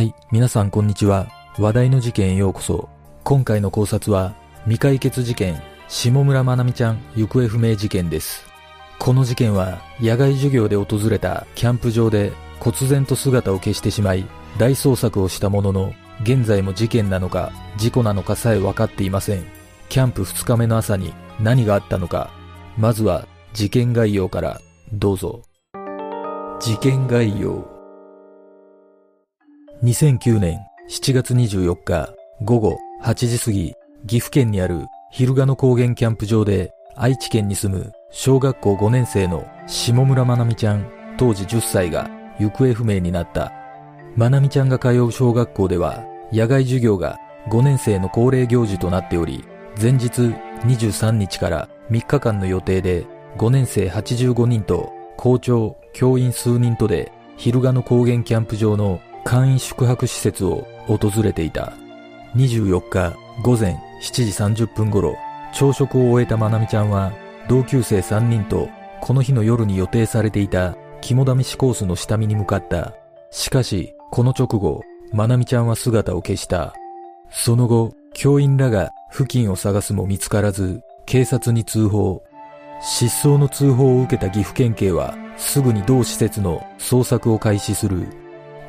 はい、皆さんこんにちは。話題の事件へようこそ。今回の考察は、未解決事件、下村まなみちゃん行方不明事件です。この事件は、野外授業で訪れたキャンプ場で、忽然と姿を消してしまい、大捜索をしたものの、現在も事件なのか、事故なのかさえ分かっていません。キャンプ2日目の朝に何があったのか、まずは事件概要からどうぞ。事件概要。2009年7月24日午後8時過ぎ、岐阜県にある昼賀野高原キャンプ場で愛知県に住む小学校5年生の下村まなみちゃん当時10歳が行方不明になった。まなみちゃんが通う小学校では野外授業が5年生の恒例行事となっており、前日23日から3日間の予定で5年生85人と校長、教員数人とで昼賀野高原キャンプ場の簡易宿泊施設を訪れていた。24日午前7時30分頃、朝食を終えたまなみちゃんは同級生3人とこの日の夜に予定されていた肝試しコースの下見に向かった。しかし、この直後、まなみちゃんは姿を消した。その後、教員らが付近を探すも見つからず、警察に通報。失踪の通報を受けた岐阜県警は、すぐに同施設の捜索を開始する。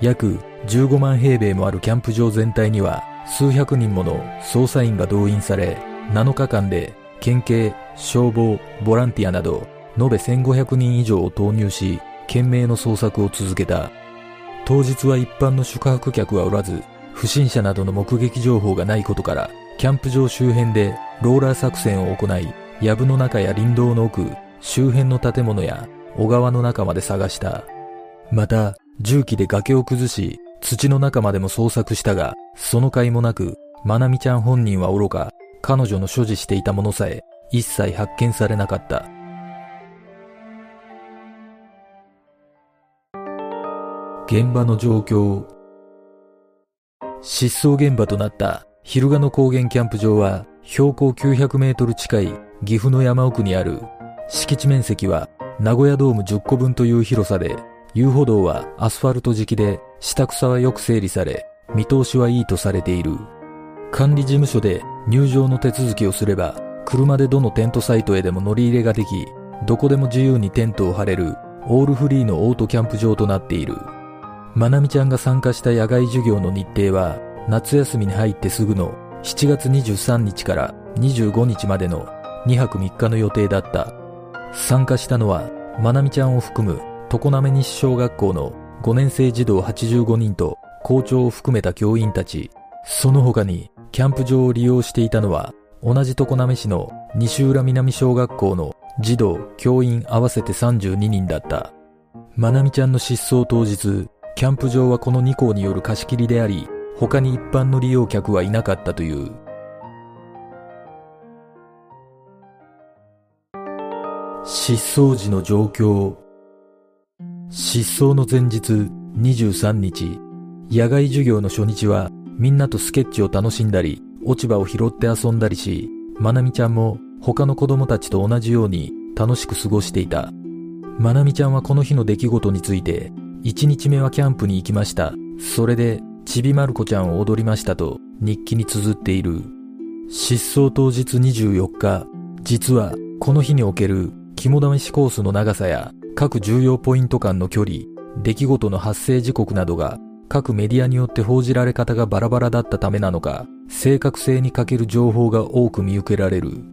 約15万平米もあるキャンプ場全体には、数百人もの捜査員が動員され、7日間で県警、消防、ボランティアなど、延べ1500人以上を投入し、懸命の捜索を続けた。当日は一般の宿泊客はおらず、不審者などの目撃情報がないことから、キャンプ場周辺でローラー作戦を行い、藪の中や林道の奥、周辺の建物や小川の中まで探した。また、重機で崖を崩し、土の中までも捜索したが、その甲斐もなく、まなみちゃん本人は愚か、彼女の所持していたものさえ、一切発見されなかった。現場の状況失踪現場となった昼賀野高原キャンプ場は標高900メートル近い岐阜の山奥にある敷地面積は名古屋ドーム10個分という広さで遊歩道はアスファルト敷きで下草はよく整理され見通しはいいとされている管理事務所で入場の手続きをすれば車でどのテントサイトへでも乗り入れができどこでも自由にテントを張れるオールフリーのオートキャンプ場となっているまなみちゃんが参加した野外授業の日程は夏休みに入ってすぐの7月23日から25日までの2泊3日の予定だった。参加したのはまなみちゃんを含む常滑西小学校の5年生児童85人と校長を含めた教員たち。その他にキャンプ場を利用していたのは同じ常滑市の西浦南小学校の児童、教員合わせて32人だった。まなみちゃんの失踪当日、キャンプ場はこの2校による貸し切りであり、他に一般の利用客はいなかったという。失踪時の状況。失踪の前日23日、野外授業の初日はみんなとスケッチを楽しんだり、落ち葉を拾って遊んだりし、まなみちゃんも他の子供たちと同じように楽しく過ごしていた。まなみちゃんはこの日の出来事について、1日目はキャンプに行きました。それで、ちびまる子ちゃんを踊りましたと日記に綴っている。失踪当日24日、実はこの日における肝試しコースの長さや各重要ポイント間の距離、出来事の発生時刻などが各メディアによって報じられ方がバラバラだったためなのか、正確性に欠ける情報が多く見受けられる。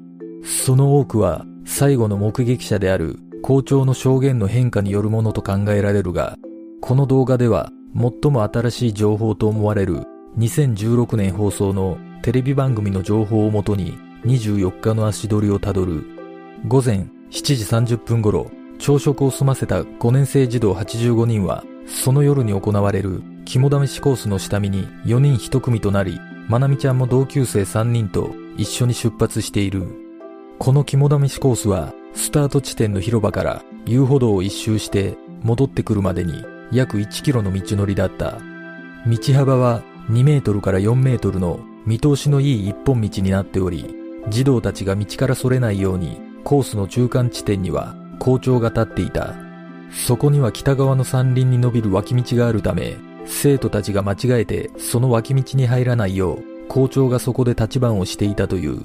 その多くは最後の目撃者である校長の証言の変化によるものと考えられるが、この動画では最も新しい情報と思われる2016年放送のテレビ番組の情報をもとに24日の足取りをたどる。午前7時30分頃、朝食を済ませた5年生児童85人は、その夜に行われる肝試しコースの下見に4人1組となり、まなみちゃんも同級生3人と一緒に出発している。この肝試しコースは、スタート地点の広場から遊歩道を一周して戻ってくるまでに約1キロの道のりだった。道幅は2メートルから4メートルの見通しのいい一本道になっており、児童たちが道からそれないようにコースの中間地点には校長が立っていた。そこには北側の山林に伸びる脇道があるため、生徒たちが間違えてその脇道に入らないよう校長がそこで立ち番をしていたという。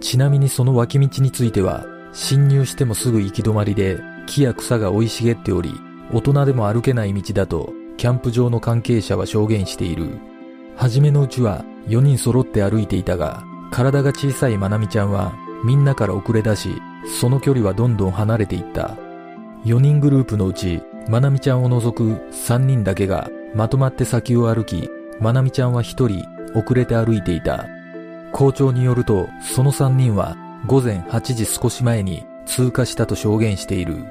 ちなみにその脇道については侵入してもすぐ行き止まりで木や草が生い茂っており大人でも歩けない道だとキャンプ場の関係者は証言している。初めのうちは4人揃って歩いていたが体が小さいまなみちゃんはみんなから遅れ出しその距離はどんどん離れていった。4人グループのうちまなみちゃんを除く3人だけがまとまって先を歩き、まなみちゃんは1人遅れて歩いていた。校長によると、その3人は午前8時少し前に通過したと証言している。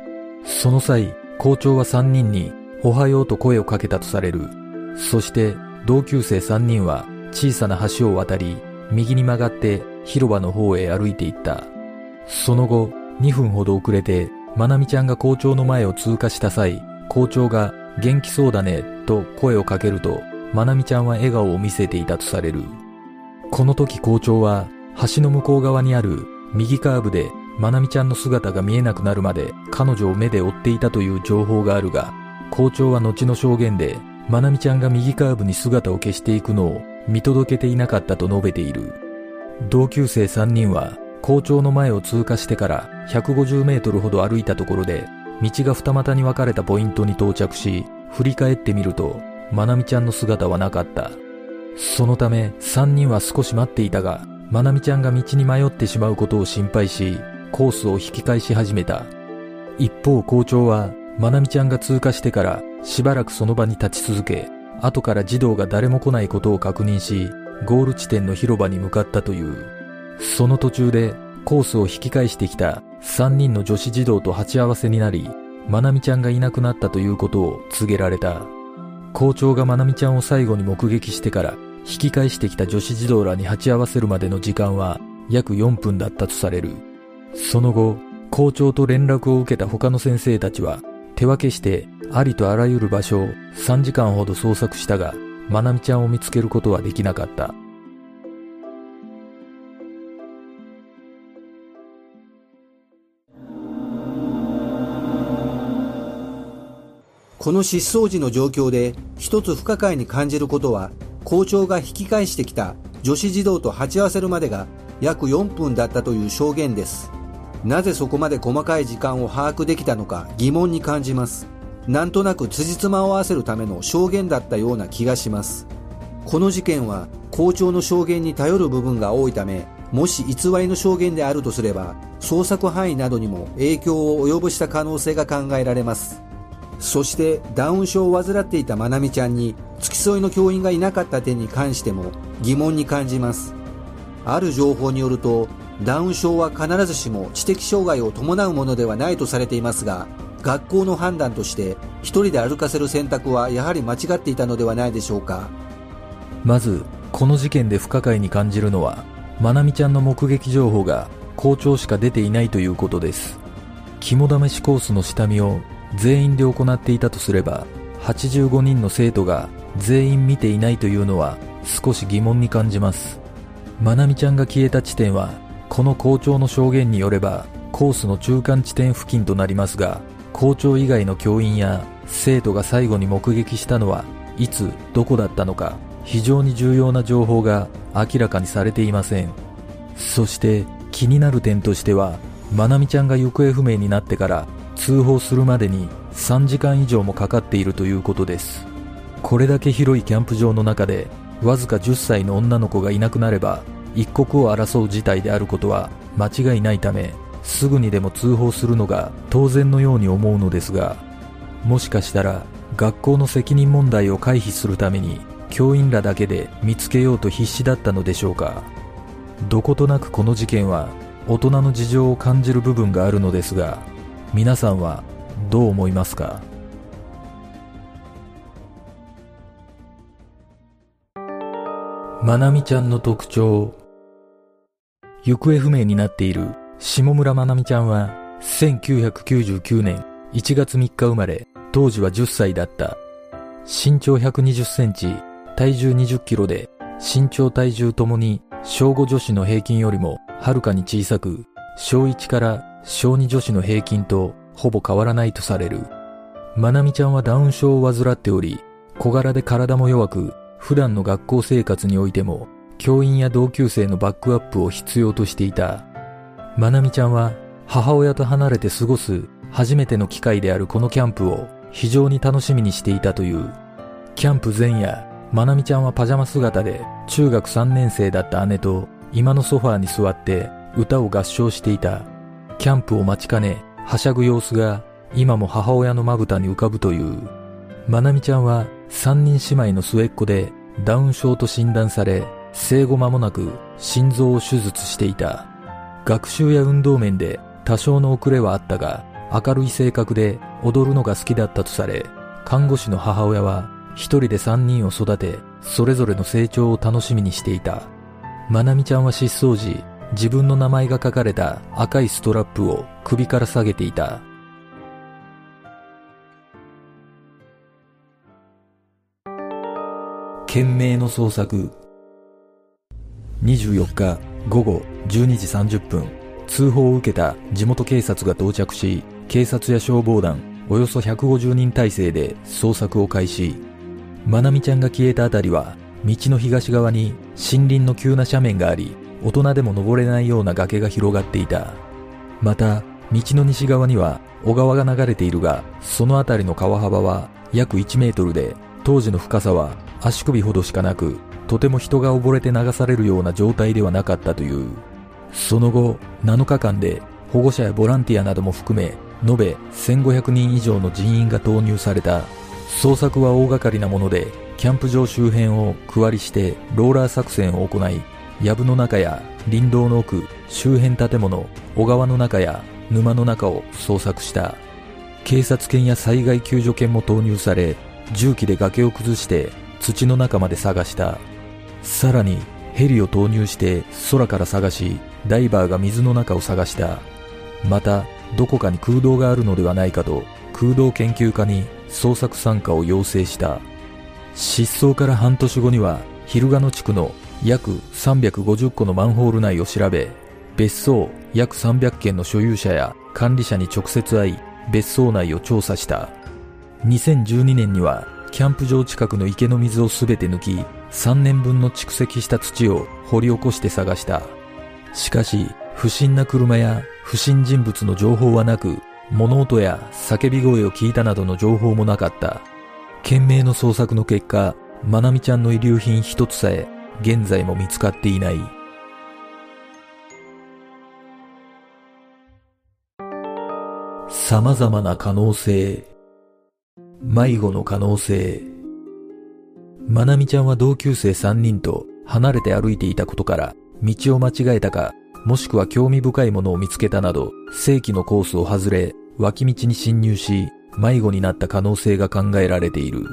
その際、校長は3人におはようと声をかけたとされる。そして同級生3人は小さな橋を渡り、右に曲がって広場の方へ歩いていった。その後、2分ほど遅れて、まなみちゃんが校長の前を通過した際、校長が元気そうだねと声をかけると、まなみちゃんは笑顔を見せていたとされる。この時校長は橋の向こう側にある右カーブでまなみちゃんの姿が見えなくなるまで彼女を目で追っていたという情報があるが、校長は後の証言で、まなみちゃんが右カーブに姿を消していくのを見届けていなかったと述べている。同級生3人は校長の前を通過してから150メートルほど歩いたところで、道が二股に分かれたポイントに到着し、振り返ってみると、まなみちゃんの姿はなかった。そのため3人は少し待っていたが、まなみちゃんが道に迷ってしまうことを心配し、コースを引き返し始めた。一方校長は、まなみちゃんが通過してからしばらくその場に立ち続け、後から児童が誰も来ないことを確認し、ゴール地点の広場に向かったという。その途中でコースを引き返してきた3人の女子児童と鉢合わせになり、まなみちゃんがいなくなったということを告げられた。校長がまなみちゃんを最後に目撃してから引き返してきた女子児童らに鉢合わせるまでの時間は約4分だったとされる。その後、校長と連絡を受けた他の先生たちは手分けしてありとあらゆる場所を3時間ほど捜索したが、まなみちゃんを見つけることはできなかった。この失踪時の状況で一つ不可解に感じることは校長が引き返してきた女子児童と鉢合わせるまでが約4分だったという証言です。なぜそこまで細かい時間を把握できたのか疑問に感じます。なんとなく辻褄を合わせるための証言だったような気がします。この事件は校長の証言に頼る部分が多いためもし偽りの証言であるとすれば捜索範囲などにも影響を及ぼした可能性が考えられます。そしてダウン症を患っていたまなみちゃんに付き添いの教員がいなかった点に関しても疑問に感じます。ある情報によるとダウン症は必ずしも知的障害を伴うものではないとされていますが学校の判断として一人で歩かせる選択はやはり間違っていたのではないでしょうか。まずこの事件で不可解に感じるのはまなみちゃんの目撃情報が校長しか出ていないということです。肝試しコースの下見を全員で行っていたとすれば85人の生徒が全員見ていないというのは少し疑問に感じます。まなみちゃんが消えた地点はこの校長の証言によればコースの中間地点付近となりますが校長以外の教員や生徒が最後に目撃したのはいつどこだったのか非常に重要な情報が明らかにされていません。そして気になる点としてはまなみちゃんが行方不明になってから通報するまでに3時間以上もかかっているということです。これだけ広いキャンプ場の中でわずか10歳の女の子がいなくなれば一刻を争う事態であることは間違いないためすぐにでも通報するのが当然のように思うのですがもしかしたら学校の責任問題を回避するために教員らだけで見つけようと必死だったのでしょうか。どことなくこの事件は大人の事情を感じる部分があるのですが皆さんはどう思いますか？まなみちゃんの特徴。行方不明になっている。下村まなみちゃんは1999年1月3日生まれ。当時は10歳だった。身長120センチ。体重20キロで。身長体重ともに小5女子の平均よりもはるかに小さく。小1から小児女子の平均とほぼ変わらないとされる。まなみちゃんはダウン症を患っており、小柄で体も弱く、普段の学校生活においても、教員や同級生のバックアップを必要としていた。まなみちゃんは、母親と離れて過ごす初めての機会であるこのキャンプを非常に楽しみにしていたという。キャンプ前夜、まなみちゃんはパジャマ姿で中学3年生だった姉と今のソファーに座って歌を合唱していた。キャンプを待ちかね、はしゃぐ様子が今も母親のまぶたに浮かぶという。まなみちゃんは三人姉妹の末っ子でダウン症と診断され、生後間もなく心臓を手術していた。学習や運動面で多少の遅れはあったが、明るい性格で踊るのが好きだったとされ、看護師の母親は一人で三人を育て、それぞれの成長を楽しみにしていた。まなみちゃんは失踪時、自分の名前が書かれた赤いストラップを首から下げていた。懸命の捜索。24日午後12時30分、通報を受けた地元警察が到着し、警察や消防団およそ150人体制で捜索を開始。まなみちゃんが消えたあたりは、道の東側に森林の急な斜面があり、大人でも登れないような崖が広がっていた。また、道の西側には小川が流れているが、そのあたりの川幅は約1メートルで、当時の深さは足首ほどしかなく、とても人が溺れて流されるような状態ではなかったという。その後、7日間で保護者やボランティアなども含め、延べ1500人以上の人員が投入された。捜索は大掛かりなもので、キャンプ場周辺を区割りしてローラー作戦を行い、藪の中や林道の奥、周辺建物、小川の中や沼の中を捜索した。警察犬や災害救助犬も投入され、重機で崖を崩して土の中まで探した。さらにヘリを投入して空から探し、ダイバーが水の中を探した。また、どこかに空洞があるのではないかと空洞研究家に捜索参加を要請した。失踪から半年後には、昼賀野地区の約350個のマンホール内を調べ、別荘約300軒の所有者や管理者に直接会い、別荘内を調査した。2012年には、キャンプ場近くの池の水をすべて抜き、3年分の蓄積した土を掘り起こして探した。しかし、不審な車や不審人物の情報はなく、物音や叫び声を聞いたなどの情報もなかった。懸命の捜索の結果、まなみちゃんの遺留品一つさえ現在も見つかっていない。様々な可能性。迷子の可能性。まなみちゃんは同級生3人と離れて歩いていたことから道を間違えたか、もしくは興味深いものを見つけたなど、正規のコースを外れ、脇道に侵入し、迷子になった可能性が考えられている。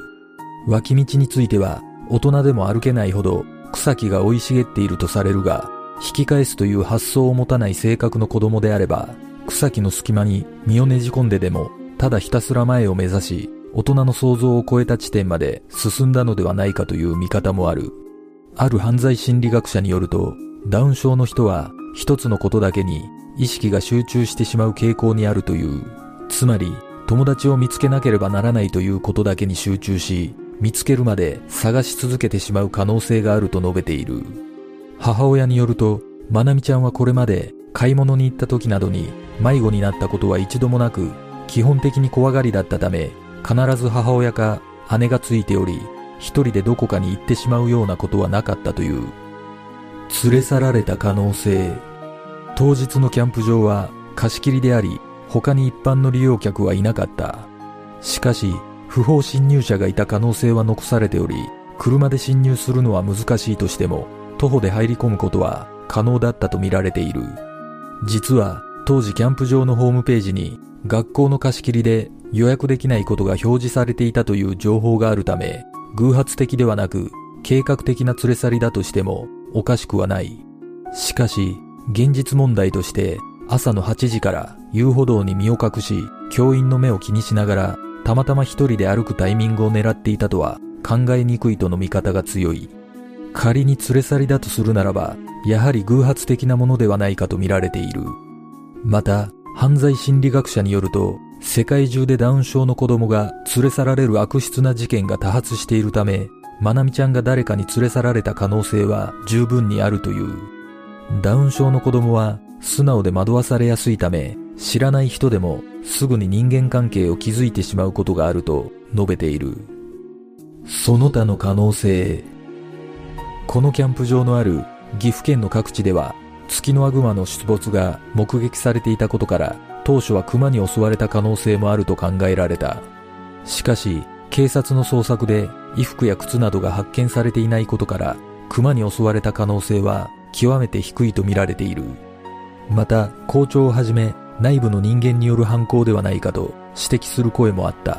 脇道については、大人でも歩けないほど草木が生い茂っているとされるが、引き返すという発想を持たない性格の子供であれば、草木の隙間に身をねじ込んででも、ただひたすら前を目指し、大人の想像を超えた地点まで進んだのではないかという見方もある。ある犯罪心理学者によると、ダウン症の人は一つのことだけに意識が集中してしまう傾向にあるという。つまり、友達を見つけなければならないということだけに集中し、見つけるまで探し続けてしまう可能性があると述べている。母親によると、まなみちゃんはこれまで買い物に行った時などに迷子になったことは一度もなく、基本的に怖がりだったため、必ず母親か姉がついており、一人でどこかに行ってしまうようなことはなかったという。連れ去られた可能性。当日のキャンプ場は貸し切りであり、他に一般の利用客はいなかった。しかし、不法侵入者がいた可能性は残されており、車で侵入するのは難しいとしても、徒歩で入り込むことは可能だったとみられている。実は、当時キャンプ場のホームページに、学校の貸し切りで予約できないことが表示されていたという情報があるため、偶発的ではなく、計画的な連れ去りだとしてもおかしくはない。しかし、現実問題として朝の8時から遊歩道に身を隠し、教員の目を気にしながらたまたま一人で歩くタイミングを狙っていたとは考えにくいとの見方が強い。仮に連れ去りだとするならば、やはり偶発的なものではないかと見られている。また、犯罪心理学者によると、世界中でダウン症の子供が連れ去られる悪質な事件が多発しているため、まなみちゃんが誰かに連れ去られた可能性は十分にあるという。ダウン症の子供は素直で惑わされやすいため、知らない人でもすぐに人間関係を築いてしまうことがあると述べている。その他の可能性。このキャンプ場のある岐阜県の各地では、ツキノワグマの出没が目撃されていたことから、当初は熊に襲われた可能性もあると考えられた。しかし、警察の捜索で衣服や靴などが発見されていないことから、熊に襲われた可能性は極めて低いと見られている。また、校長をはじめ内部の人間による犯行ではないかと指摘する声もあった。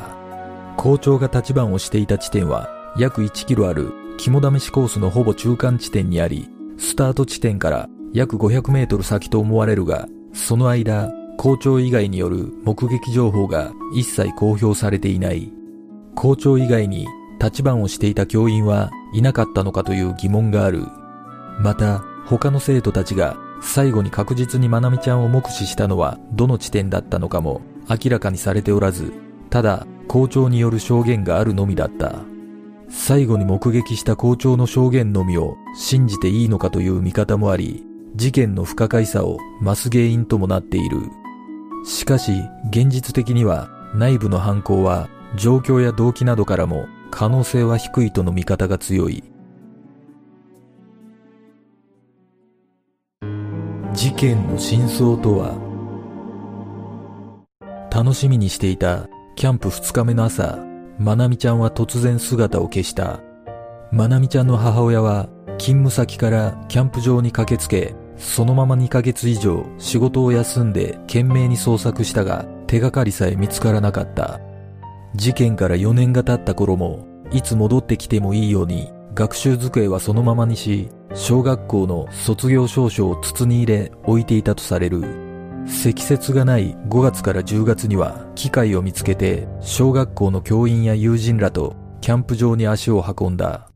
校長が立ち番をしていた地点は約1キロある肝試しコースのほぼ中間地点にあり、スタート地点から約500メートル先と思われるが、その間、校長以外による目撃情報が一切公表されていない。校長以外に立番をしていた教員はいなかったのかという疑問がある。また、他の生徒たちが最後に確実にまなみちゃんを目視したのはどの地点だったのかも明らかにされておらず、ただ校長による証言があるのみだった。最後に目撃した校長の証言のみを信じていいのかという見方もあり、事件の不可解さを増す原因ともなっている。しかし、現実的には内部の犯行は状況や動機などからも可能性は低いとの見方が強い。事件の真相とは？楽しみにしていたキャンプ2日目の朝、まなみちゃんは突然姿を消した。まなみちゃんの母親は勤務先からキャンプ場に駆けつけ、そのまま2ヶ月以上仕事を休んで懸命に捜索したが手がかりさえ見つからなかった。事件から4年が経った頃もいつ戻ってきてもいいように学習机はそのままにし小学校の卒業証書を筒に入れ置いていたとされる積雪がない5月から10月には機会を見つけて小学校の教員や友人らとキャンプ場に足を運んだ。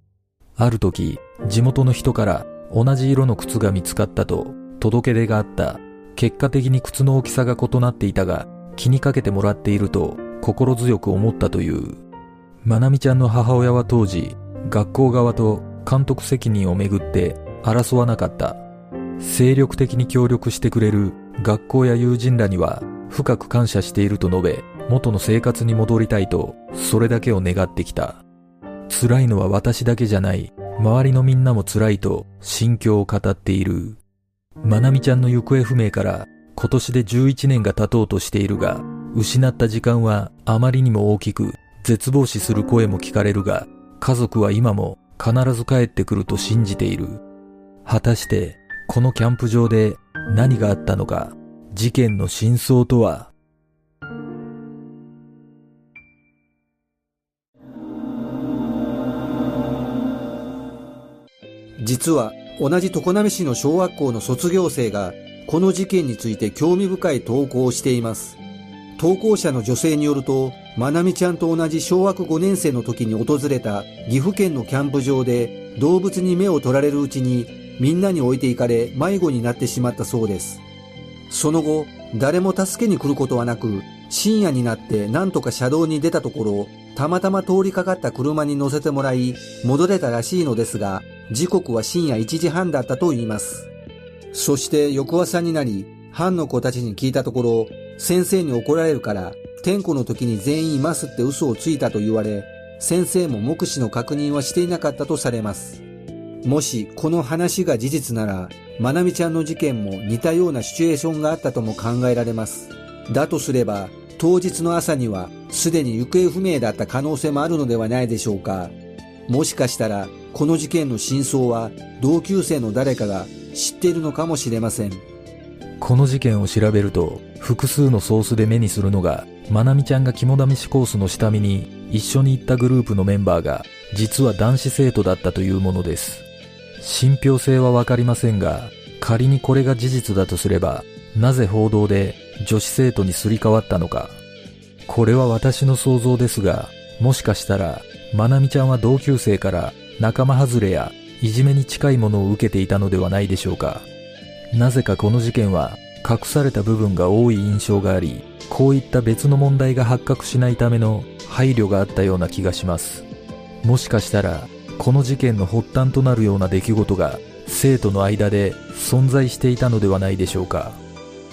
ある時、地元の人から同じ色の靴が見つかったと届け出があった。結果的に靴の大きさが異なっていたが気にかけてもらっていると心強く思ったという。まなみちゃんの母親は当時、学校側と監督責任をめぐって争わなかった。精力的に協力してくれる学校や友人らには深く感謝していると述べ、元の生活に戻りたいと、それだけを願ってきた。辛いのは私だけじゃない、周りのみんなも辛いと心境を語っている。まなみちゃんの行方不明から今年で11年が経とうとしているが、失った時間はあまりにも大きく、絶望視する声も聞かれるが、家族は今も必ず帰ってくると信じている。果たして、このキャンプ場で何があったのか、事件の真相とは？実は同じ常滑市の小学校の卒業生がこの事件について興味深い投稿をしています。投稿者の女性によると、まなみちゃんと同じ小学5年生の時に訪れた岐阜県のキャンプ場で動物に目を取られるうちにみんなに置いていかれ迷子になってしまったそうです。その後、誰も助けに来ることはなく、深夜になって何とか車道に出たところ、たまたま通りかかった車に乗せてもらい、戻れたらしいのですが、時刻は深夜1時半だったと言います。そして翌朝になり、班の子たちに聞いたところ、先生に怒られるから、点呼の時に全員いますって嘘をついたと言われ、先生も目視の確認はしていなかったとされます。もしこの話が事実なら、まなみちゃんの事件も似たようなシチュエーションがあったとも考えられます。だとすれば、当日の朝にはすでに行方不明だった可能性もあるのではないでしょうか。もしかしたら、この事件の真相は同級生の誰かが知っているのかもしれません。この事件を調べると、複数のソースで目にするのが、まなみちゃんが肝試しコースの下見に一緒に行ったグループのメンバーが、実は男子生徒だったというものです。信憑性はわかりませんが、仮にこれが事実だとすれば、なぜ報道で女子生徒にすり替わったのか。これは私の想像ですが、もしかしたら、まなみちゃんは同級生から仲間外れやいじめに近いものを受けていたのではないでしょうか。なぜかこの事件は隠された部分が多い印象があり、こういった別の問題が発覚しないための配慮があったような気がします。もしかしたら、この事件の発端となるような出来事が生徒の間で存在していたのではないでしょうか。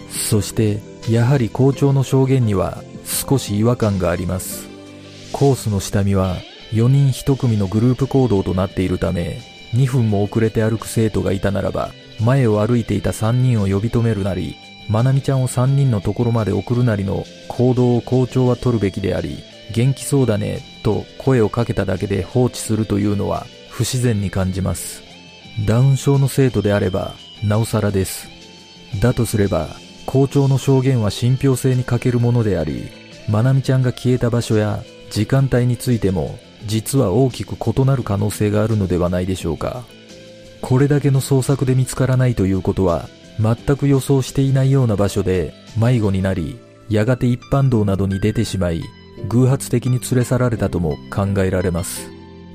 そして、やはり校長の証言には少し違和感があります。コースの下見は4人1組のグループ行動となっているため、2分も遅れて歩く生徒がいたならば、前を歩いていた3人を呼び止めるなり、まなみちゃんを3人のところまで送るなりの行動を校長は取るべきであり、元気そうだねと声をかけただけで放置するというのは不自然に感じます。ダウン症の生徒であれば、なおさらです。だとすれば、校長の証言は信憑性に欠けるものであり、まなみちゃんが消えた場所や時間帯についても、実は大きく異なる可能性があるのではないでしょうか。これだけの捜索で見つからないということは、全く予想していないような場所で迷子になり、やがて一般道などに出てしまい、偶発的に連れ去られたとも考えられます。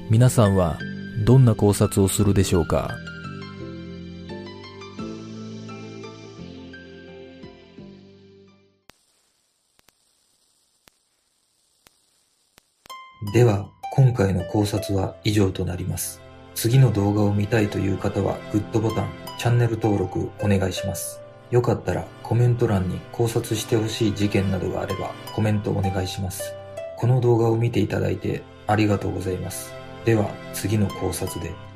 皆さんはどんな考察をするでしょうか？では、今回の考察は以上となります。次の動画を見たいという方はグッドボタン、チャンネル登録お願いします。よかったらコメント欄に考察してほしい事件などがあればコメントお願いします。この動画を見ていただいてありがとうございます。では次の考察で。